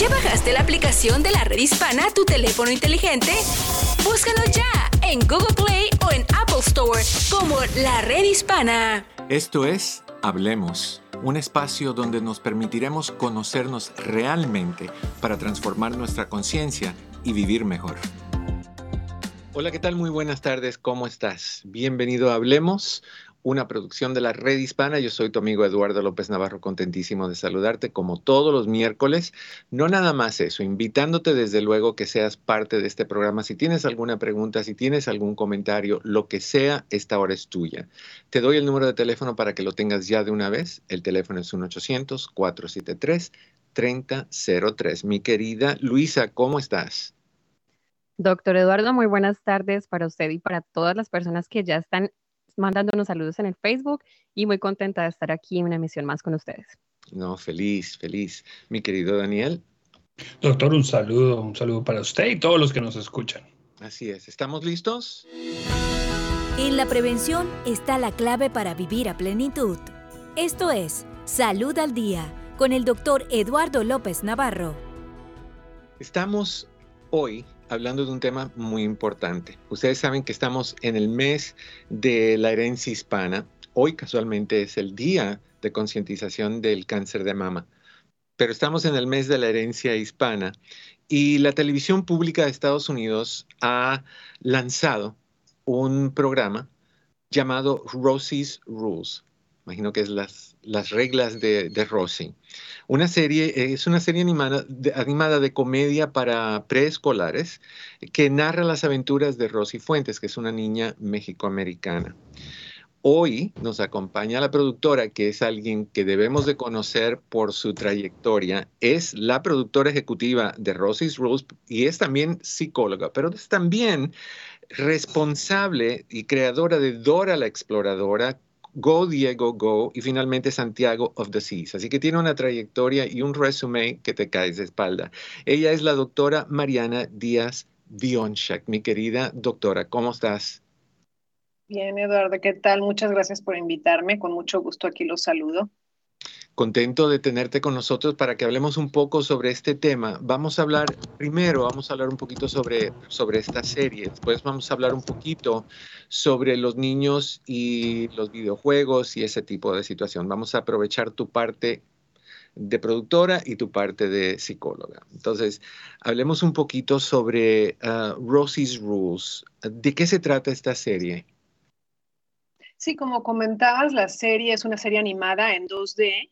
¿Ya bajaste la aplicación de la red hispana a tu teléfono inteligente? Búscanos ya en Google Play o en Apple Store como la red hispana. Esto es Hablemos, un espacio donde nos permitiremos conocernos realmente para transformar nuestra conciencia y vivir mejor. Hola, ¿qué tal? Muy buenas tardes, ¿cómo estás? Bienvenido a Hablemos, una producción de la Red Hispana. Yo soy tu amigo Eduardo López Navarro, contentísimo de saludarte como todos los miércoles. No nada más eso, invitándote desde luego que seas parte de este programa. Si tienes alguna pregunta, si tienes algún comentario, lo que sea, esta hora es tuya. Te doy el número de teléfono para que lo tengas ya de una vez. El teléfono es 1-800-473-3003. Mi querida Luisa, ¿cómo estás? Doctor Eduardo, muy buenas tardes para usted y para todas las personas que ya están mandándonos saludos en el Facebook y muy contenta de estar aquí en una emisión más con ustedes. No, feliz, feliz. Mi querido Daniel. Doctor, un saludo, un saludo para usted y todos los que nos escuchan. Así es, ¿estamos listos? En la prevención está la clave para vivir a plenitud. Esto es Salud al Día con el doctor Eduardo López Navarro. Estamos hoy hablando de un tema muy importante. Ustedes saben que estamos en el mes de la herencia hispana. Hoy casualmente es el día de concientización del cáncer de mama. Pero estamos en el mes de la herencia hispana y la televisión pública de Estados Unidos ha lanzado un programa llamado Rosie's Rules. Imagino que es las, las reglas de, de. Una serie, es una serie animada de, animada de comedia para preescolares que narra las aventuras de Rosy Fuentes, que es una niña mexicoamericana. Hoy nos acompaña la productora, que es alguien que debemos de conocer por su trayectoria. Es la productora ejecutiva de Rosy's Rules y es también psicóloga, pero es también responsable y creadora de Dora la Exploradora, Go Diego Go y finalmente Santiago of the Seas. Así que tiene una trayectoria y un resumen que te caes de espalda. Ella es la doctora Mariana Díaz Dionchak. Mi querida doctora, ¿cómo estás? Bien, Eduardo, ¿qué tal? Muchas gracias por invitarme. Con mucho gusto aquí los saludo contento de tenerte con nosotros para que hablemos un poco sobre este tema. Vamos a hablar primero, vamos a hablar un poquito sobre, sobre esta serie, después vamos a hablar un poquito sobre los niños y los videojuegos y ese tipo de situación. Vamos a aprovechar tu parte de productora y tu parte de psicóloga. Entonces, hablemos un poquito sobre uh, Rosie's Rules. ¿De qué se trata esta serie? Sí, como comentabas, la serie es una serie animada en 2D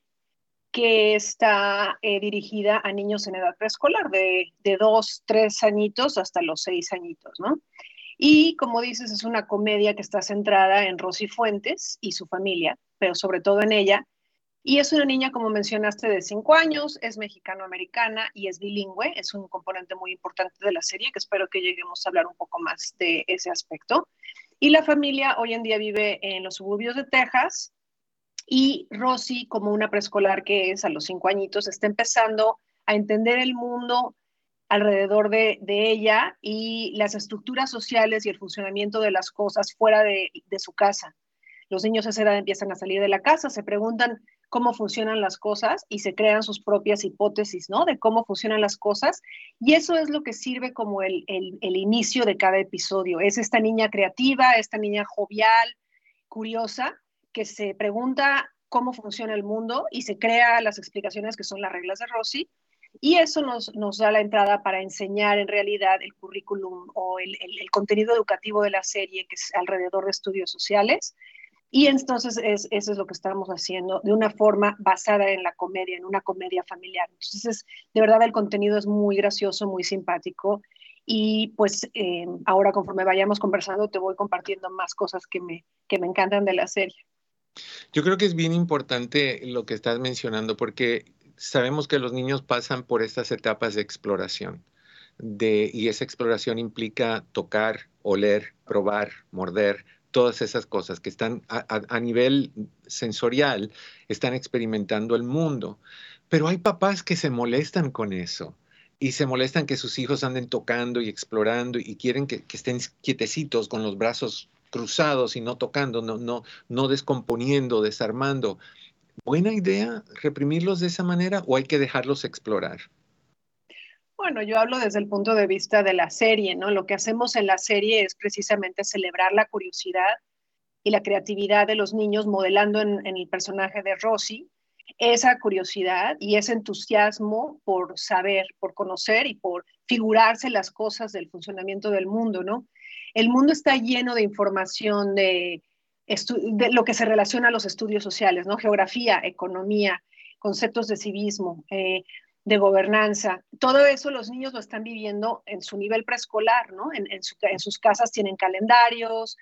que está eh, dirigida a niños en edad preescolar, de, de dos, tres añitos hasta los seis añitos, ¿no? Y como dices, es una comedia que está centrada en Rosy Fuentes y su familia, pero sobre todo en ella. Y es una niña, como mencionaste, de cinco años, es mexicano-americana y es bilingüe. Es un componente muy importante de la serie que espero que lleguemos a hablar un poco más de ese aspecto. Y la familia hoy en día vive en los suburbios de Texas y Rosy, como una preescolar que es a los cinco añitos, está empezando a entender el mundo alrededor de, ella y las estructuras sociales y el funcionamiento de las cosas fuera de, de su casa. Los niños a esa edad empiezan a salir de la casa, se preguntan cómo funcionan las cosas y se crean sus propias hipótesis, ¿no? De cómo funcionan las cosas. Y eso es lo que sirve como el, el, el inicio de cada episodio. Es esta niña creativa, esta niña jovial, curiosa, que se pregunta cómo funciona el mundo y se crea las explicaciones que son las reglas de Rossi. Y eso nos, nos da la entrada para enseñar en realidad el currículum o el, el, contenido educativo de la serie, que es alrededor de estudios sociales. Y entonces es, eso es lo que estamos haciendo de una forma basada en la comedia, en una comedia familiar. Entonces, de verdad, el contenido es muy gracioso, muy simpático. Y pues eh, ahora conforme vayamos conversando, te voy compartiendo más cosas que me, que me encantan de la serie. Yo creo que es bien importante lo que estás mencionando porque sabemos que los niños pasan por estas etapas de exploración. Y esa exploración implica tocar, oler, probar, morder, todas esas cosas que están a, nivel sensorial, están experimentando el mundo. Pero hay papás que se molestan con eso y se molestan que sus hijos anden tocando y explorando y quieren que estén quietecitos con los brazos cruzados y no tocando, no, no, no descomponiendo, desarmando. ¿Buena idea reprimirlos de esa manera o hay que dejarlos explorar? Bueno, yo hablo desde el punto de vista de la serie, ¿no? Lo que hacemos en la serie es precisamente celebrar la curiosidad y la creatividad de los niños modelando en, el personaje de Rosy esa curiosidad y ese entusiasmo por saber, por conocer y por figurarse las cosas del funcionamiento del mundo, ¿no? El mundo está lleno de información de, lo que se relaciona a los estudios sociales, ¿no? Geografía, economía, conceptos de civismo, eh, de gobernanza. Todo eso los niños lo están viviendo en su nivel preescolar, ¿no? En, en sus casas tienen calendarios,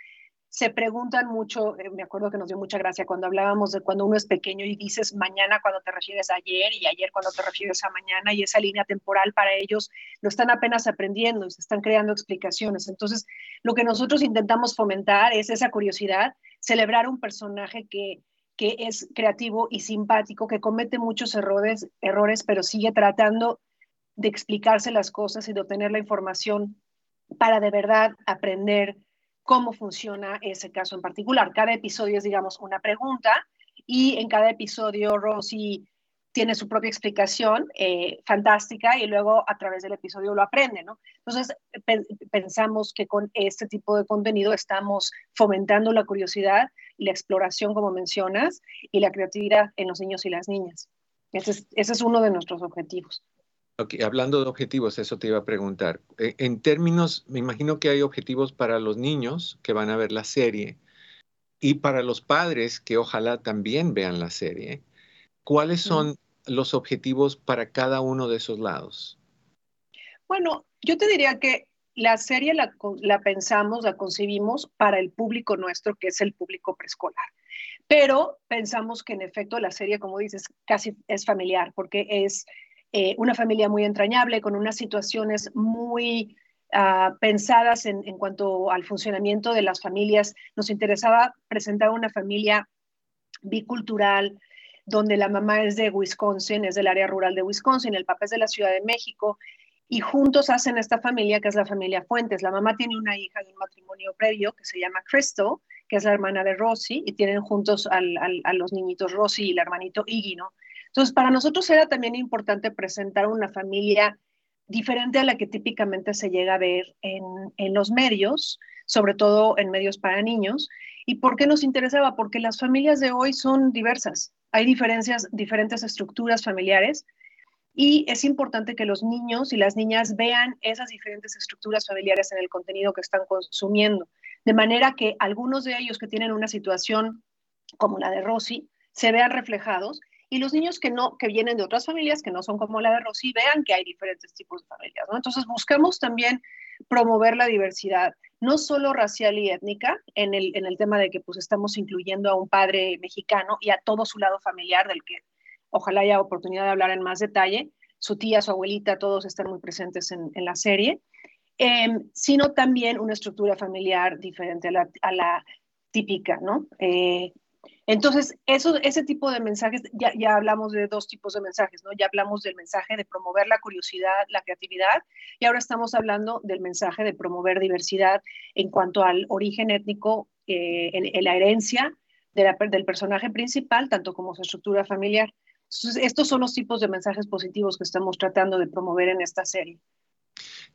se preguntan mucho, eh, me acuerdo que nos dio mucha gracia cuando hablábamos de cuando uno es pequeño y dices mañana cuando te refieres a ayer y ayer cuando te refieres a mañana y esa línea temporal para ellos lo están apenas aprendiendo se están creando explicaciones. Entonces, lo que nosotros intentamos fomentar es esa curiosidad, celebrar un personaje que, que es creativo y simpático, que comete muchos errores, errores, pero sigue tratando de explicarse las cosas y de obtener la información para de verdad aprender cómo funciona ese caso en particular. Cada episodio es, digamos, una pregunta y en cada episodio Rosy tiene su propia explicación eh, fantástica y luego a través del episodio lo aprende, ¿no? Entonces, pensamos que con este tipo de contenido estamos fomentando la curiosidad y la exploración, como mencionas, y la creatividad en los niños y las niñas. ese es uno de nuestros objetivos. Ok, hablando de objetivos, eso te iba a preguntar. E, en términos, me imagino que hay objetivos para los niños que van a ver la serie y para los padres que ojalá también vean la serie. ¿Cuáles son los objetivos para cada uno de esos lados? Bueno, yo te diría que la serie la, la, pensamos, la concebimos para el público nuestro, que es el público preescolar. Pero pensamos que en efecto la serie, como dices, casi es familiar, porque es eh, una familia muy entrañable, con unas situaciones muy ah, pensadas en, cuanto al funcionamiento de las familias. Nos interesaba presentar una familia bicultural, donde la mamá es de Wisconsin, es del área rural de Wisconsin, el papá es de la Ciudad de México, y juntos hacen esta familia que es la familia Fuentes. La mamá tiene una hija de un matrimonio previo que se llama Crystal, que es la hermana de Rosy, y tienen juntos al, a los niñitos Rosy y el hermanito Iggy, ¿no? Entonces, para nosotros era también importante presentar una familia diferente a la que típicamente se llega a ver en, en, los medios, sobre todo en medios para niños. ¿Y por qué nos interesaba? Porque las familias de hoy son diversas. Hay diferencias, diferentes estructuras familiares y es importante que los niños y las niñas vean esas diferentes estructuras familiares en el contenido que están consumiendo. De manera que algunos de ellos que tienen una situación como la de Rosy se vean reflejados y los niños que no, que vienen de otras familias que no son como la de Rosy, vean que hay diferentes tipos de familias, ¿no? Entonces buscamos también promover la diversidad, no solo racial y étnica, en el, en el tema de que pues estamos incluyendo a un padre mexicano y a todo su lado familiar, del que ojalá haya oportunidad de hablar en más detalle, su tía, su abuelita, todos están muy presentes en, en la serie, em, sino también una estructura familiar diferente a la, a la típica, ¿no? Eh, entonces, eso, ese tipo de mensajes, ya, ya, hablamos de dos tipos de mensajes, ¿no? Ya hablamos del mensaje de promover la curiosidad, la creatividad, y ahora estamos hablando del mensaje de promover diversidad en cuanto al origen étnico, eh, la herencia del personaje principal, tanto como su estructura familiar. Entonces, estos son los tipos de mensajes positivos que estamos tratando de promover en esta serie.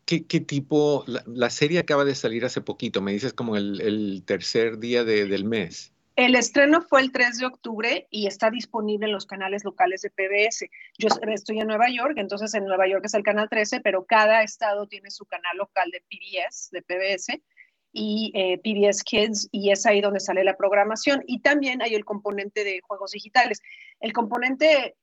¿Qué, qué tipo? La, serie acaba de salir hace poquito, me dices como el, el tercer día de, del mes. El estreno fue el 3 de octubre y está disponible en los canales locales de PBS. Yo estoy en Nueva York, entonces en Nueva York es el canal 13, pero cada estado tiene su canal local de PBS, de PBS y eh, PBS Kids y es ahí donde sale la programación. Y también hay el componente de juegos digitales. El componente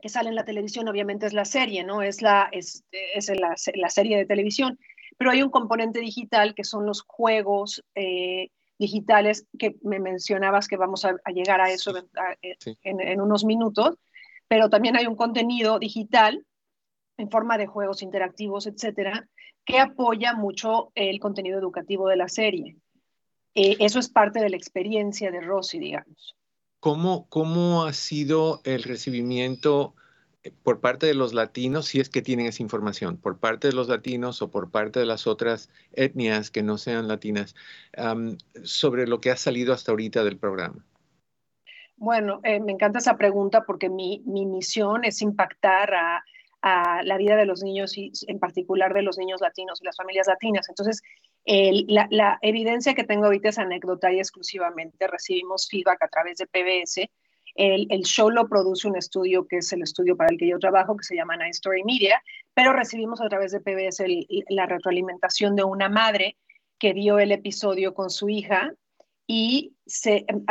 que sale en la televisión obviamente es la serie, ¿no? Es la, es, es la, la serie de televisión, pero hay un componente digital que son los juegos. Eh, digitales que me mencionabas que vamos a, llegar a eso eh, en, unos minutos, pero también hay un contenido digital en forma de juegos interactivos, etcétera, que apoya mucho el contenido educativo de la serie. Eh, eso es parte de la experiencia de Rosy, digamos. ¿Cómo, ¿Cómo ha sido el recibimiento por parte de los latinos, si es que tienen esa información, por parte de los latinos o por parte de las otras etnias que no sean latinas, sobre lo que ha salido hasta ahorita del programa? Bueno, eh, me encanta esa pregunta porque mi, mi misión es impactar a, la vida de los niños y en particular de los niños latinos y las familias latinas. Entonces, la, evidencia que tengo ahorita es anecdotaria exclusivamente. Recibimos feedback a través de PBS. El, show lo produce un estudio que es el estudio para el que yo trabajo, que se llama Nine Story Media, pero recibimos a través de PBS la retroalimentación de una madre que vio el episodio con su hija y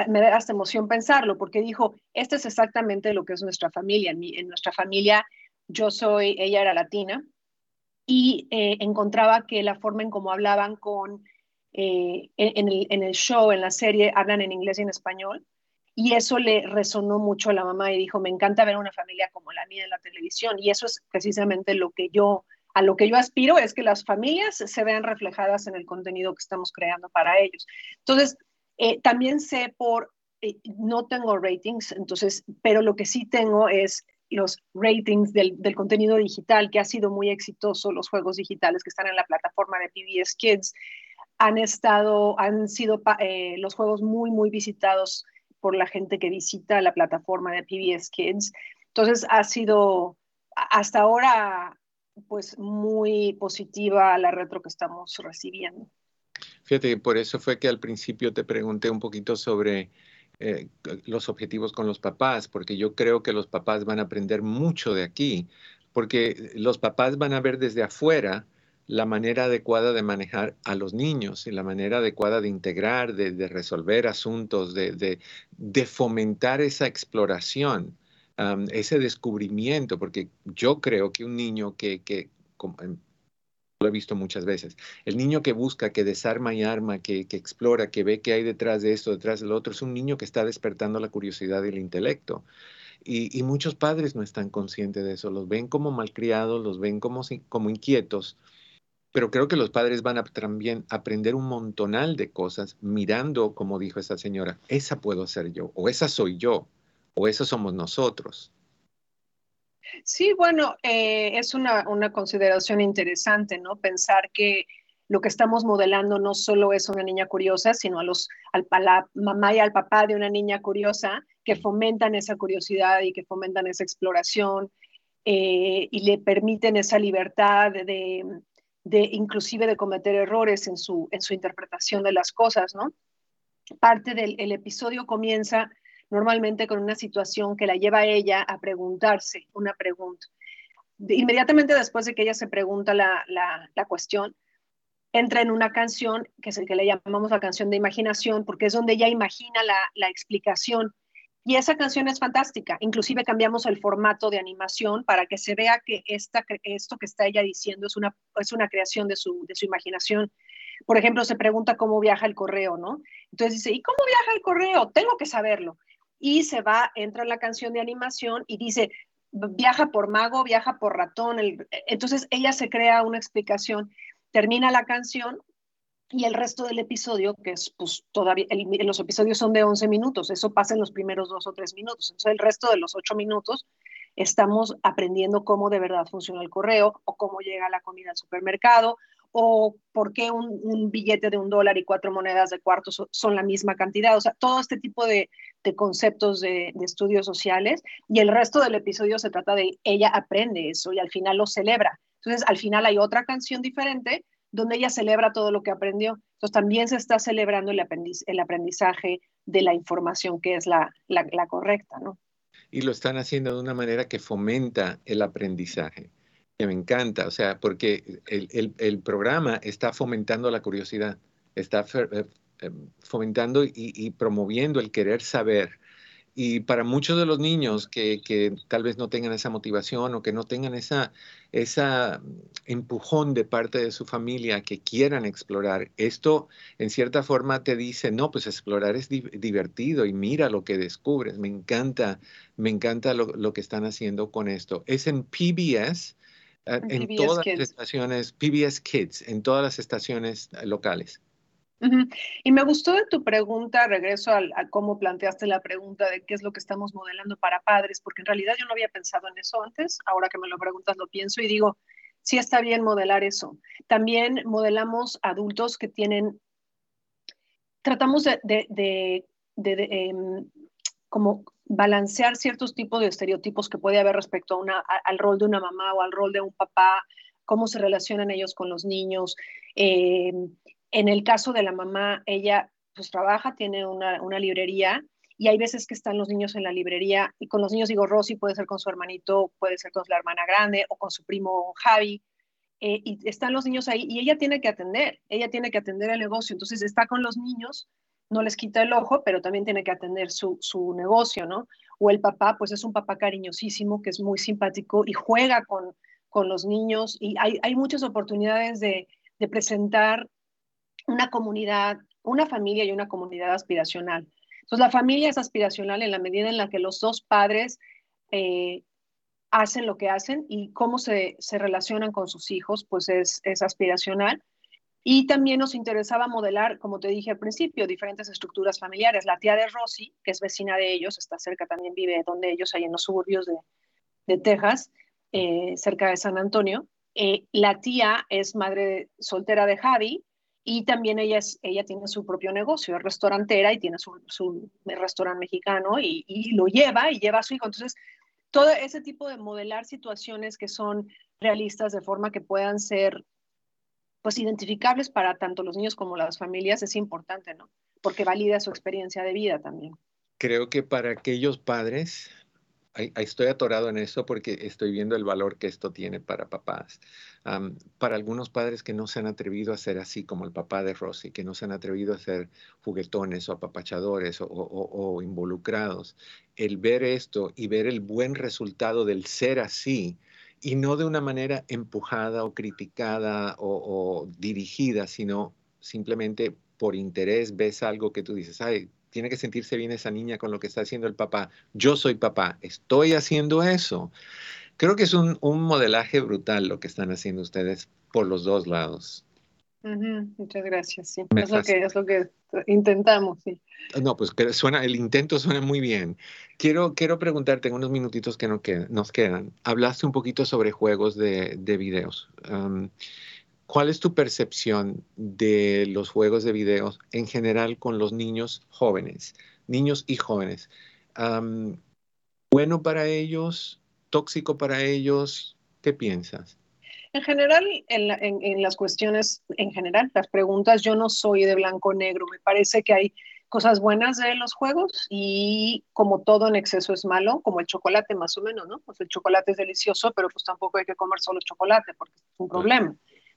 me da hasta emoción pensarlo, porque dijo, esto es exactamente lo que es nuestra familia. En, en nuestra familia, yo soy, ella era latina, y eh, encontraba que la forma en cómo hablaban con, eh, en, el, en, el, show, en la serie, hablan en inglés y en español. Y eso le resonó mucho a la mamá y dijo, me encanta ver una familia como la mía en la televisión. Y eso es precisamente lo que yo, a lo que yo aspiro, es que las familias se vean reflejadas en el contenido que estamos creando para ellos. Entonces, eh, también sé por, no tengo ratings, entonces, pero lo que sí tengo es los ratings del, contenido digital, que ha sido muy exitoso, los juegos digitales que están en la plataforma de PBS Kids, han estado, han sido eh, los juegos muy, muy visitados por la gente que visita la plataforma de PBS Kids. Entonces ha sido hasta ahora pues muy positiva la retro que estamos recibiendo. Fíjate, por eso fue que al principio te pregunté un poquito sobre eh, los objetivos con los papás, porque yo creo que los papás van a aprender mucho de aquí, porque los papás van a ver desde afuera la manera adecuada de manejar a los niños y la manera adecuada de integrar, de, resolver asuntos, de, fomentar esa exploración, ese descubrimiento, porque yo creo que un niño que, que lo he visto muchas veces. El niño que busca, que desarma y arma, que, explora, que ve qué hay detrás de esto, detrás del otro, es un niño que está despertando la curiosidad y el intelecto. Y, muchos padres no están conscientes de eso, los ven como malcriados, los ven como, como inquietos, pero creo que los padres van a también aprender un montonal de cosas mirando, como dijo esa señora, esa puedo ser yo, o esa soy yo, o eso somos nosotros. Sí, bueno, eh, es una, consideración interesante, ¿no? Pensar que lo que estamos modelando no solo es una niña curiosa, sino a, los, a la mamá y al papá de una niña curiosa que fomentan esa curiosidad y que fomentan esa exploración eh, y le permiten esa libertad de, inclusive de cometer errores en su, en su interpretación de las cosas, ¿no? Parte del episodio comienza normalmente con una situación que la lleva a ella a preguntarse una pregunta. inmediatamente después de que ella se pregunta la, la, cuestión, entra en una canción, que es el que le llamamos la canción de imaginación, porque es donde ella imagina la, la explicación. Y esa canción es fantástica. Inclusive cambiamos el formato de animación para que se vea que esta, esto que está ella diciendo es una, es una creación de su, de su imaginación. Por ejemplo, se pregunta cómo viaja el correo, ¿no? Entonces dice, ¿y cómo viaja el correo? Tengo que saberlo y se va, entra en la canción de animación y dice, viaja por mago, viaja por ratón. entonces ella se crea una explicación, termina la canción y el resto del episodio, que es pues todavía, los episodios son de 11 minutos, eso pasa en los primeros dos o tres minutos. Entonces el resto de los ocho minutos estamos aprendiendo cómo de verdad funciona el correo o cómo llega la comida al supermercado o por qué un, billete de un dólar y cuatro monedas de cuarto son, la misma cantidad. O sea, todo este tipo de, conceptos de, estudios sociales y el resto del episodio se trata de ella aprende eso y al final lo celebra. Entonces, al final hay otra canción diferente donde ella celebra todo lo que aprendió. Entonces, también se está celebrando el, aprendizaje de la información que es la, la correcta, ¿no? Y lo están haciendo de una manera que fomenta el aprendizaje que me encanta, o sea, porque el, programa está fomentando la curiosidad, está eh, eh, fomentando y, promoviendo el querer saber. Y para muchos de los niños que, tal vez no tengan esa motivación o que no tengan esa, esa empujón de parte de su familia que quieran explorar, esto en cierta forma te dice, no, pues explorar es divertido y mira lo que descubres. Me encanta, me encanta lo, lo que están haciendo con esto. Es en PBS en todas las estaciones, PBS Kids, en todas las estaciones Y me gustó de tu pregunta, regreso a, cómo planteaste la pregunta de qué es lo que estamos modelando para padres, porque en realidad yo no había pensado en eso antes, ahora que me lo preguntas lo pienso y digo, sí está bien modelar eso. También modelamos adultos que tienen, tratamos de, de, de, em, como balancear ciertos tipos de estereotipos que puede haber respecto a una, al rol de una mamá o al rol de un papá, cómo se relacionan ellos con los niños. Eh, en el caso de la mamá, ella pues trabaja, tiene una, una, librería y hay veces que están los niños en la librería y con los niños digo Rosy, puede ser con su hermanito, puede ser con la hermana grande o con su primo Javi. Eh, y están los niños ahí y ella tiene que atender, ella tiene que atender el negocio, entonces está con los niños no les quita el ojo, pero también tiene que atender su, negocio, ¿no? O el papá, pues es un papá cariñosísimo, que es muy simpático y juega con, con los niños y hay, hay muchas oportunidades de, de, presentar una comunidad, una familia y una comunidad aspiracional. Entonces, la familia es aspiracional en la medida en la que los dos padres eh, hacen lo que hacen y cómo se, se relacionan con sus hijos, pues es, es aspiracional. Y también nos interesaba modelar, como te dije al principio, diferentes estructuras familiares. La tía de Rosy, que es vecina de ellos, está cerca, también vive donde ellos, hay en los suburbios de, de Texas, eh, cerca de San Antonio. Eh, la tía es madre soltera de Javi y también ella, es, ella tiene su propio negocio, es restaurantera y tiene su, su restaurante mexicano y, y, lo lleva y lleva a su hijo. Entonces, todo ese tipo de modelar situaciones que son realistas de forma que puedan ser pues identificables para tanto los niños como las familias es importante, ¿no? Porque valida su experiencia de vida también. Creo que para aquellos padres, estoy atorado en eso porque estoy viendo el valor que esto tiene para papás. para algunos padres que no se han atrevido a ser así como el papá de Rosy, que no se han atrevido a ser juguetones o apapachadores o involucrados, el ver esto y ver el buen resultado del ser así, y no de una manera empujada o criticada o, dirigida, sino simplemente por interés ves algo que tú dices, ay, tiene que sentirse bien esa niña con lo que está haciendo el papá. Yo soy papá, estoy haciendo eso. Creo que es un, un modelaje brutal lo que están haciendo ustedes por los dos lados. Muchas gracias, sí. Es lo, que, es lo, que, intentamos, sí. No, pues suena, el intento suena muy bien. Quiero, quiero preguntarte en unos minutitos que nos quedan. Hablaste un poquito sobre juegos de, de videos. ¿Cuál es tu percepción de los juegos de videos en general con los niños jóvenes, niños y jóvenes? ¿Bueno para ellos? ¿Tóxico para ellos? ¿Qué piensas? En general, en, las cuestiones, en general, las preguntas, yo no soy de blanco-negro. Me parece que hay cosas buenas de los juegos y como todo en exceso es malo, como el chocolate más o menos, ¿no? Pues el chocolate es delicioso, pero pues tampoco hay que comer solo chocolate porque es un problema.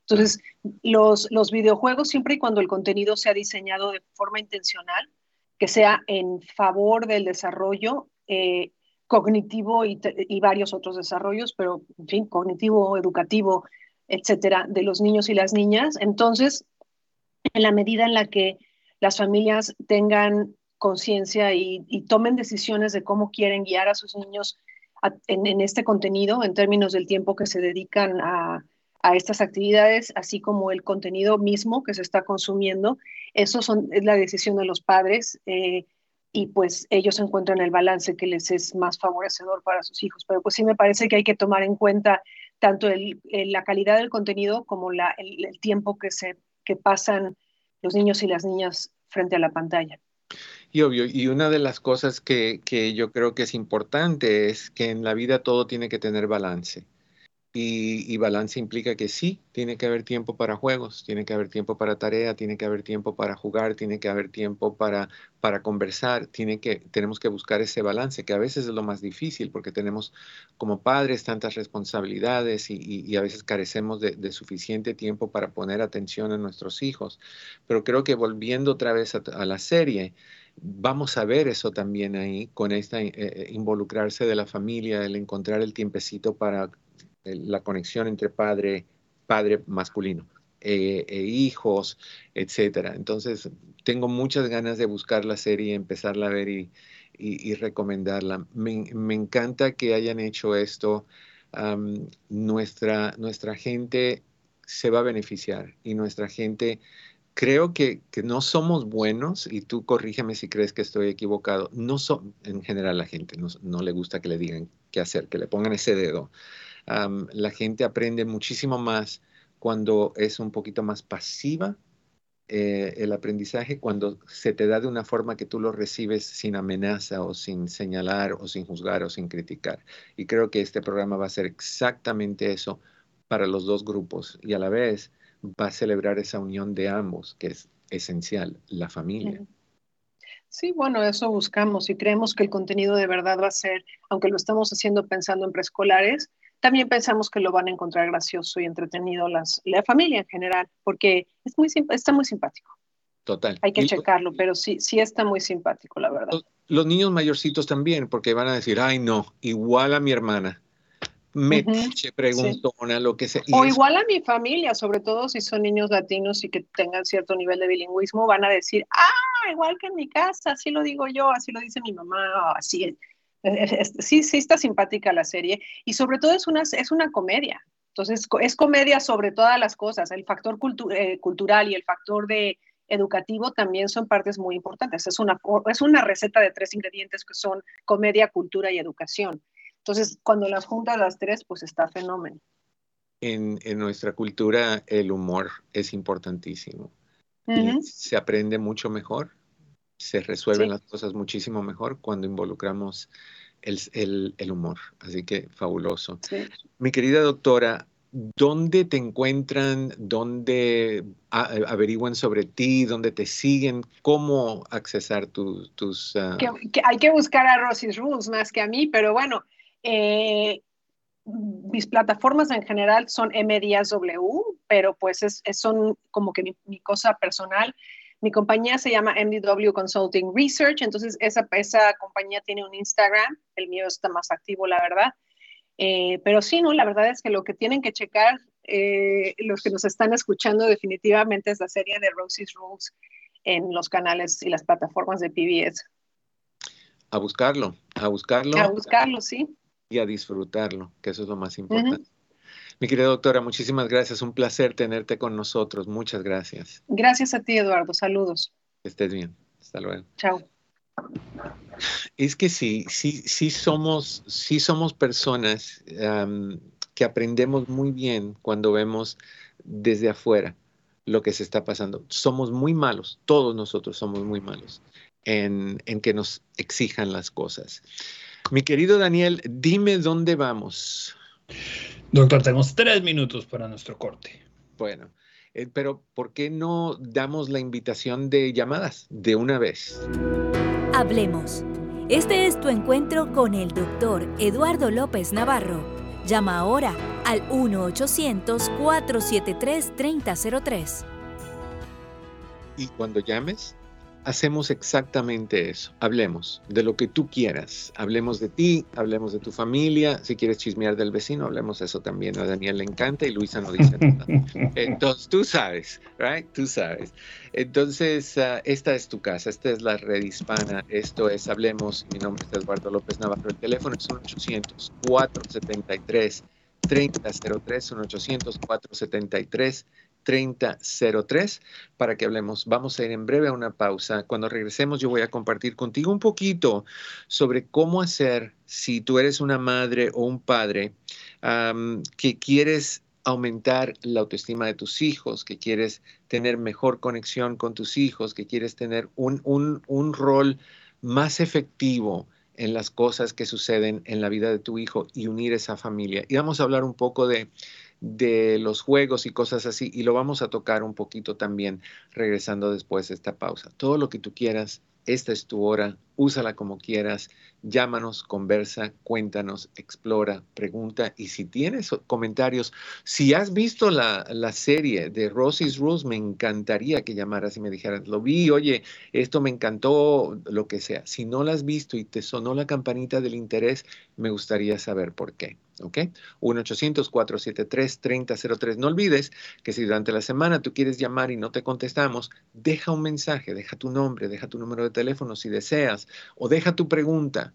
Entonces, los, los videojuegos, siempre y cuando el contenido sea diseñado de forma intencional, que sea en favor del desarrollo, eh, cognitivo y, varios otros desarrollos, pero en fin, cognitivo, educativo, etcétera, de los niños y las niñas. Entonces, en la medida en la que las familias tengan conciencia y, tomen decisiones de cómo quieren guiar a sus niños en, este contenido, en términos del tiempo que se dedican a, estas actividades, así como el contenido mismo que se está consumiendo, eso son, es la decisión de los padres. Eh, y pues ellos encuentran el balance que les es más favorecedor para sus hijos. Pero pues sí me parece que hay que tomar en cuenta tanto el, la calidad del contenido como la, el, tiempo que, se, que pasan los niños y las niñas frente a la pantalla. Y obvio, y una de las cosas que, que yo creo que es importante es que en la vida todo tiene que tener balance. Y, balance implica que sí, tiene que haber tiempo para juegos, tiene que haber tiempo para tarea, tiene que haber tiempo para jugar, tiene que haber tiempo para, para conversar, tiene que, tenemos que buscar ese balance, que a veces es lo más difícil porque tenemos como padres tantas responsabilidades y, a veces carecemos de, suficiente tiempo para poner atención a nuestros hijos. Pero creo que volviendo otra vez a, la serie, vamos a ver eso también ahí, con esta eh, eh, involucrarse de la familia, el encontrar el tiempecito para la conexión entre padre, padre masculino eh, e hijos, etcétera. Entonces, tengo muchas ganas de buscar la serie, empezarla a ver y, recomendarla. Me, encanta que hayan hecho esto. nuestra, nuestra gente se va a beneficiar y nuestra gente creo que, no somos buenos, y tú corrígeme si crees que estoy equivocado, no son, en general la gente no, no, le gusta que le digan qué hacer, que le pongan ese dedo la gente aprende muchísimo más cuando es un poquito más pasiva eh, el aprendizaje cuando se te da de una forma que tú lo recibes sin amenaza o sin señalar o sin juzgar o sin criticar. Y creo que este programa va a ser exactamente eso para los dos grupos y a la vez va a celebrar esa unión de ambos, que es esencial, la familia. Sí, bueno, eso buscamos y creemos que el contenido de verdad va a ser, aunque lo estamos haciendo pensando en preescolares, también pensamos que lo van a encontrar gracioso y entretenido las, la familia en general, porque es muy, está muy simpático. Total. Hay que checarlo, pero sí, sí está muy simpático, la verdad. Los, niños mayorcitos también, porque van a decir, ay no, igual a mi hermana. me preguntona, lo que sea. o igual a mi familia, sobre todo si son niños latinos y que tengan cierto nivel de bilingüismo, van a decir, ah, igual que en mi casa, así lo digo yo, así lo dice mi mamá, así es sí, sí está simpática la serie y sobre todo es una, es una comedia. Entonces, es comedia sobre todas las cosas. El factor eh, cultural y el factor de educativo también son partes muy importantes. Es una, es una receta de tres ingredientes que son comedia, cultura y educación. Entonces, cuando las juntas las tres, pues está fenómeno. En, en nuestra cultura el humor es importantísimo. y se aprende mucho mejor se resuelven las cosas muchísimo mejor cuando involucramos el, humor. Así que fabuloso. Mi querida doctora, ¿dónde te encuentran? ¿Dónde averiguan sobre ti? ¿Dónde te siguen? ¿Cómo accesar tus... Ah? hay que buscar a Rosy's Rules más que a mí, pero bueno, eh, mis plataformas en general son MDSW, pero pues es, son como que mi cosa personal. Mi compañía se llama MDW Consulting Research, entonces esa, esa compañía tiene un Instagram, el mío está más activo, la verdad. Eh, pero sí, ¿no? La verdad es que lo que tienen que checar eh, los que nos están escuchando definitivamente es la serie de Rosie's Rules en los canales y las plataformas de PBS. A buscarlo, a buscarlo. A buscarlo, sí. Y a disfrutarlo, que eso es lo más importante. Mi querida doctora, muchísimas gracias. Un placer tenerte con nosotros. Muchas gracias. Gracias a ti, Eduardo. Saludos. Que estés bien. Hasta luego. Chao. Es que sí, sí, sí somos, sí somos personas que aprendemos muy bien cuando vemos desde afuera lo que se está pasando. Somos muy malos, todos nosotros somos muy malos en, en que nos exijan las cosas. Mi querido Daniel, dime dónde vamos. Doctor, tenemos tres minutos para nuestro corte. Bueno, eh, pero ¿por qué no damos la invitación de llamadas de una vez? Hablemos. Este es tu encuentro con el doctor Eduardo López Navarro. Llama ahora al 1-800-473-3003. Y cuando llames, hacemos exactamente eso. Hablemos de lo que tú quieras. Hablemos de ti, hablemos de tu familia. Si quieres chismear del vecino, hablemos eso también. A Daniel le encanta y Luisa no dice nada. Entonces, tú sabes, right? Tú sabes. Entonces, ah, esta es tu casa, esta es la red hispana. Esto es Hablemos. Mi nombre es Eduardo López Navarro. El teléfono es 1-800-473. 3003 800 473 3003 para que hablemos. Vamos a ir en breve a una pausa. Cuando regresemos yo voy a compartir contigo un poquito sobre cómo hacer si tú eres una madre o un padre que quieres aumentar la autoestima de tus hijos, que quieres tener mejor conexión con tus hijos, que quieres tener un, un, un rol más efectivo en las cosas que suceden en la vida de tu hijo y unir esa familia. Y vamos a hablar un poco de de los juegos y cosas así, y lo vamos a tocar un poquito también regresando después de esta pausa. Todo lo que tú quieras, esta es tu hora, úsala como quieras, llámanos, conversa, cuéntanos, explora, pregunta, y si tienes comentarios, si has visto la, la serie de Rosie's Rules, me encantaría que llamaras y me dijeras, lo vi, oye, esto me encantó, lo que sea. Si no la has visto y te sonó la campanita del interés, me gustaría saber por qué. ¿Ok? 1-800-473-3003. No olvides que si durante la semana tú quieres llamar y no te contestamos, deja un mensaje, deja tu nombre, deja tu número de teléfono si deseas, o deja tu pregunta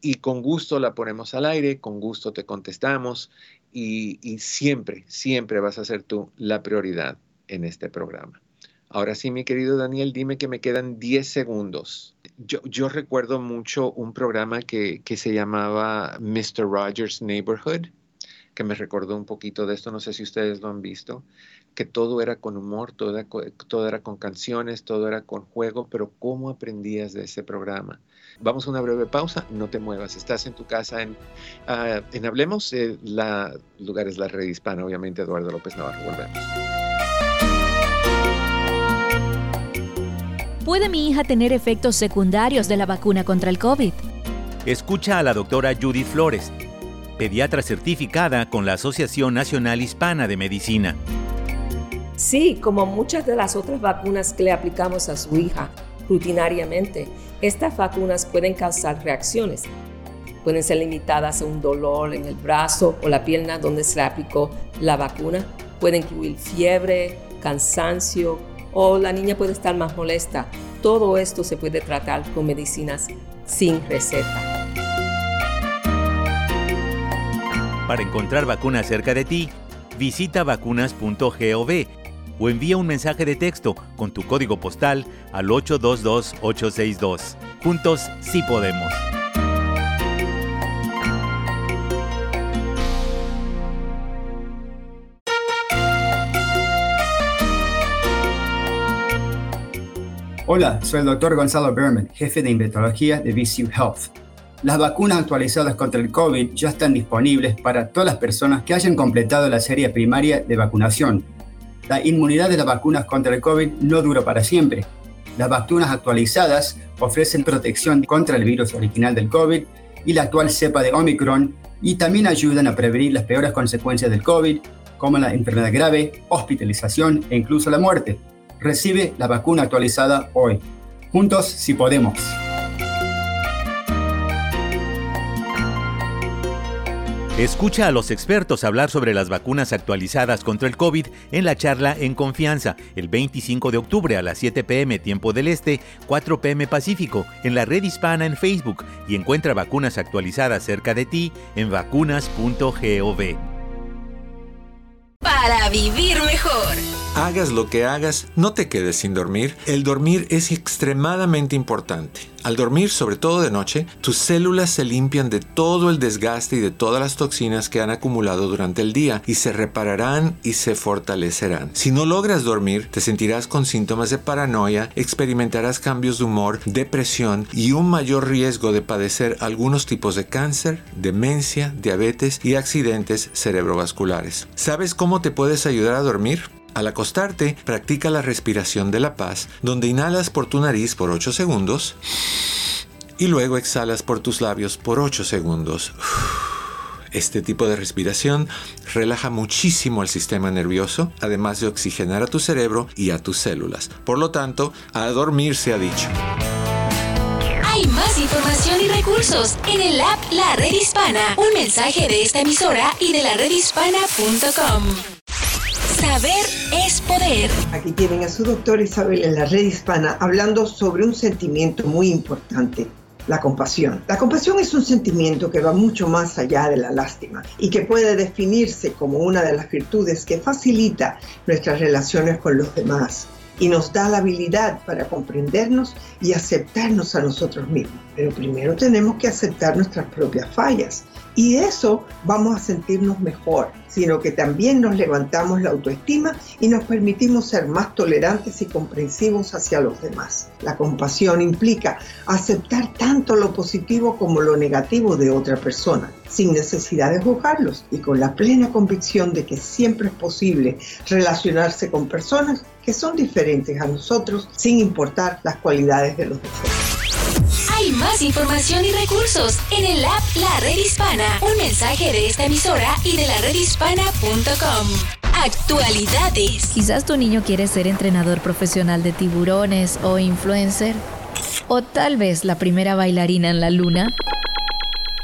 y con gusto la ponemos al aire, con gusto te contestamos y, y siempre, siempre vas a ser tú la prioridad en este programa. Ahora sí, mi querido Daniel, dime que me quedan 10 segundos. Yo, yo recuerdo mucho un programa que, que, se llamaba Mr. Rogers Neighborhood. que me recordó un poquito de esto, no sé si ustedes lo han visto, que todo era con humor, todo era, con canciones, todo era con juego, pero ¿cómo aprendías de ese programa? Vamos a una breve pausa, no te muevas, estás en tu casa en, uh, en Hablemos, eh, la lugar es la red hispana, obviamente Eduardo López Navarro, volvemos. ¿Puede mi hija tener efectos secundarios de la vacuna contra el COVID? Escucha a la doctora Judith Flores, pediatra certificada con la Asociación Nacional Hispana de Medicina. Sí, como muchas de las otras vacunas que le aplicamos a su hija rutinariamente, estas vacunas pueden causar reacciones. Pueden ser limitadas a un dolor en el brazo o la pierna donde se le aplicó la vacuna. Puede incluir fiebre, cansancio o la niña puede estar más molesta. Todo esto se puede tratar con medicinas sin receta. Para encontrar vacunas cerca de ti, visita vacunas.gov o envía un mensaje de texto con tu código postal al 822-862. Juntos sí podemos. Hola, soy el doctor Gonzalo Berman, jefe de investiología de VCU Health. Las vacunas actualizadas contra el COVID ya están disponibles para todas las personas que hayan completado la serie primaria de vacunación. La inmunidad de las vacunas contra el COVID no dura para siempre. Las vacunas actualizadas ofrecen protección contra el virus original del COVID y la actual cepa de Omicron y también ayudan a prevenir las peores consecuencias del COVID, como la enfermedad grave, hospitalización e incluso la muerte. Recibe la vacuna actualizada hoy. Juntos si podemos. Escucha a los expertos hablar sobre las vacunas actualizadas contra el COVID en la charla En Confianza el 25 de octubre a las 7 pm tiempo del Este, 4 pm Pacífico, en la red hispana en Facebook y encuentra vacunas actualizadas cerca de ti en vacunas.gov. Para vivir mejor. Hagas lo que hagas, no te quedes sin dormir. El dormir es extremadamente importante. Al dormir, sobre todo de noche, tus células se limpian de todo el desgaste y de todas las toxinas que han acumulado durante el día y se repararán y se fortalecerán. Si no logras dormir, te sentirás con síntomas de paranoia, experimentarás cambios de humor, depresión y un mayor riesgo de padecer algunos tipos de cáncer, demencia, diabetes y accidentes cerebrovasculares. ¿Sabes cómo te puedes ayudar a dormir? Al acostarte, practica la respiración de la paz, donde inhalas por tu nariz por 8 segundos y luego exhalas por tus labios por 8 segundos. Este tipo de respiración relaja muchísimo el sistema nervioso, además de oxigenar a tu cerebro y a tus células. Por lo tanto, a dormir se ha dicho. Hay más información y recursos en el app La Red Hispana. Un mensaje de esta emisora y de la redhispana.com. Saber es poder. Aquí tienen a su doctor Isabel en la red hispana hablando sobre un sentimiento muy importante, la compasión. La compasión es un sentimiento que va mucho más allá de la lástima y que puede definirse como una de las virtudes que facilita nuestras relaciones con los demás y nos da la habilidad para comprendernos y aceptarnos a nosotros mismos. Pero primero tenemos que aceptar nuestras propias fallas y eso vamos a sentirnos mejor, sino que también nos levantamos la autoestima y nos permitimos ser más tolerantes y comprensivos hacia los demás. La compasión implica aceptar tanto lo positivo como lo negativo de otra persona, sin necesidad de juzgarlos y con la plena convicción de que siempre es posible relacionarse con personas que son diferentes a nosotros sin importar las cualidades de los demás. Hay más información y recursos en el app La Red Hispana. Un mensaje de esta emisora y de la redhispana.com. Actualidades. Quizás tu niño quiere ser entrenador profesional de tiburones o influencer. O tal vez la primera bailarina en la luna.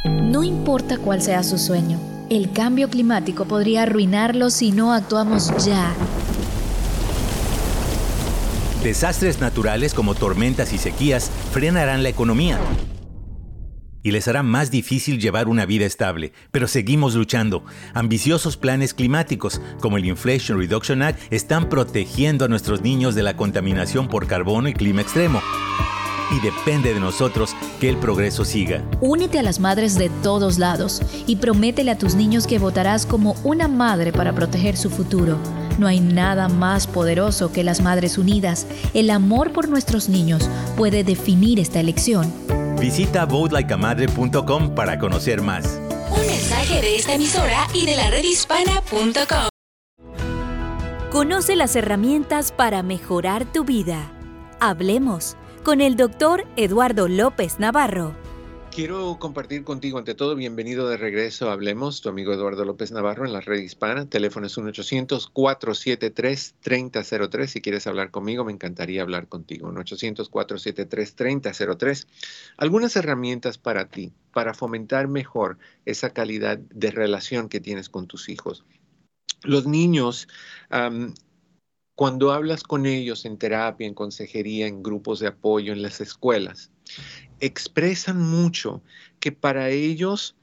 No importa cuál sea su sueño, el cambio climático podría arruinarlo si no actuamos ya. Desastres naturales como tormentas y sequías frenarán la economía y les hará más difícil llevar una vida estable, pero seguimos luchando. Ambiciosos planes climáticos como el Inflation Reduction Act están protegiendo a nuestros niños de la contaminación por carbono y clima extremo. Y depende de nosotros que el progreso siga. Únete a las madres de todos lados y prométele a tus niños que votarás como una madre para proteger su futuro. No hay nada más poderoso que las Madres Unidas. El amor por nuestros niños puede definir esta elección. Visita votelikeamadre.com para conocer más. Un mensaje de esta emisora y de la redhispana.com. Conoce las herramientas para mejorar tu vida. Hablemos con el doctor Eduardo López Navarro. Quiero compartir contigo, ante todo, bienvenido de regreso. Hablemos, tu amigo Eduardo López Navarro en la red hispana. Teléfono es 1-800-473-3003. Si quieres hablar conmigo, me encantaría hablar contigo. 1-800-473-3003. Algunas herramientas para ti, para fomentar mejor esa calidad de relación que tienes con tus hijos. Los niños cuando hablas con ellos en terapia, en consejería, en grupos de apoyo, en las escuelas, expresan mucho que para ellos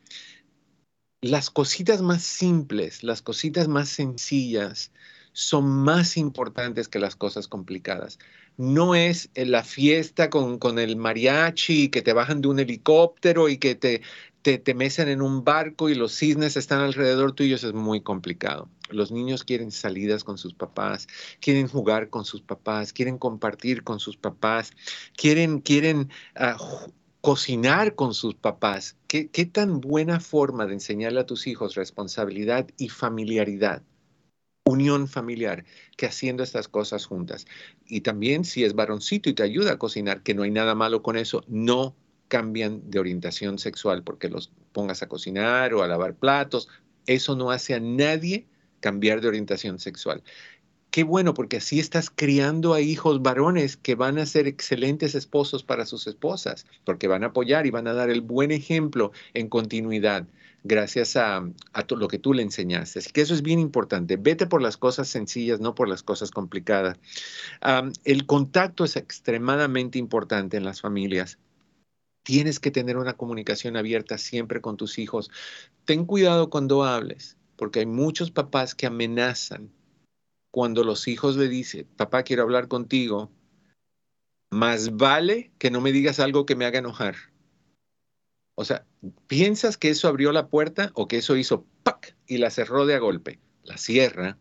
las cositas más simples, las cositas más sencillas, son más importantes que las cosas complicadas. No es la fiesta con, con, el mariachi que te bajan de un helicóptero y que te, te, te mecen en un barco y los cisnes están alrededor tuyo, eso es muy complicado. Los niños quieren salidas con sus papás, quieren jugar con sus papás, quieren compartir con sus papás, quieren, quieren uh, cocinar con sus papás. ¿Qué, ¿Qué tan buena forma de enseñarle a tus hijos responsabilidad y familiaridad? unión familiar que haciendo estas cosas juntas. Y también si es varoncito y te ayuda a cocinar, que no hay nada malo con eso, no cambian de orientación sexual porque los pongas a cocinar o a lavar platos. Eso no hace a nadie cambiar de orientación sexual. Qué bueno, porque así estás criando a hijos varones que van a ser excelentes esposos para sus esposas, porque van a apoyar y van a dar el buen ejemplo en continuidad gracias a, lo que tú le enseñaste. Así que eso es bien importante. Vete por las cosas sencillas, no por las cosas complicadas. el contacto es extremadamente importante en las familias. Tienes que tener una comunicación abierta siempre con tus hijos. Ten cuidado cuando hables, porque hay muchos papás que amenazan cuando los hijos le dicen, papá, quiero hablar contigo, más vale que no me digas algo que me haga enojar. O sea, ¿piensas que eso abrió la puerta o que eso hizo ¡pac! y la cerró de a golpe? La cierra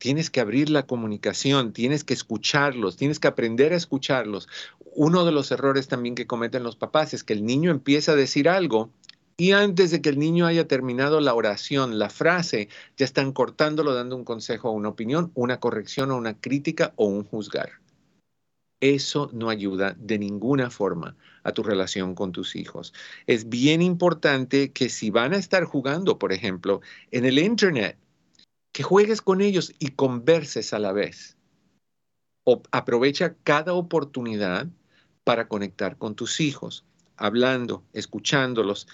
Tienes que abrir la comunicación, tienes que escucharlos, tienes que aprender a escucharlos. Uno de los errores también que cometen los papás es que el niño empieza a decir algo y antes de que el niño haya terminado la oración, la frase, ya están cortándolo, dando un consejo o una opinión, una corrección o una crítica o un juzgar. Eso no ayuda de ninguna forma a tu relación con tus hijos. Es bien importante que si van a estar jugando, por ejemplo, en el Internet, que juegues con ellos y converses a la vez. O aprovecha cada oportunidad para conectar con tus hijos, hablando, escuchándolos.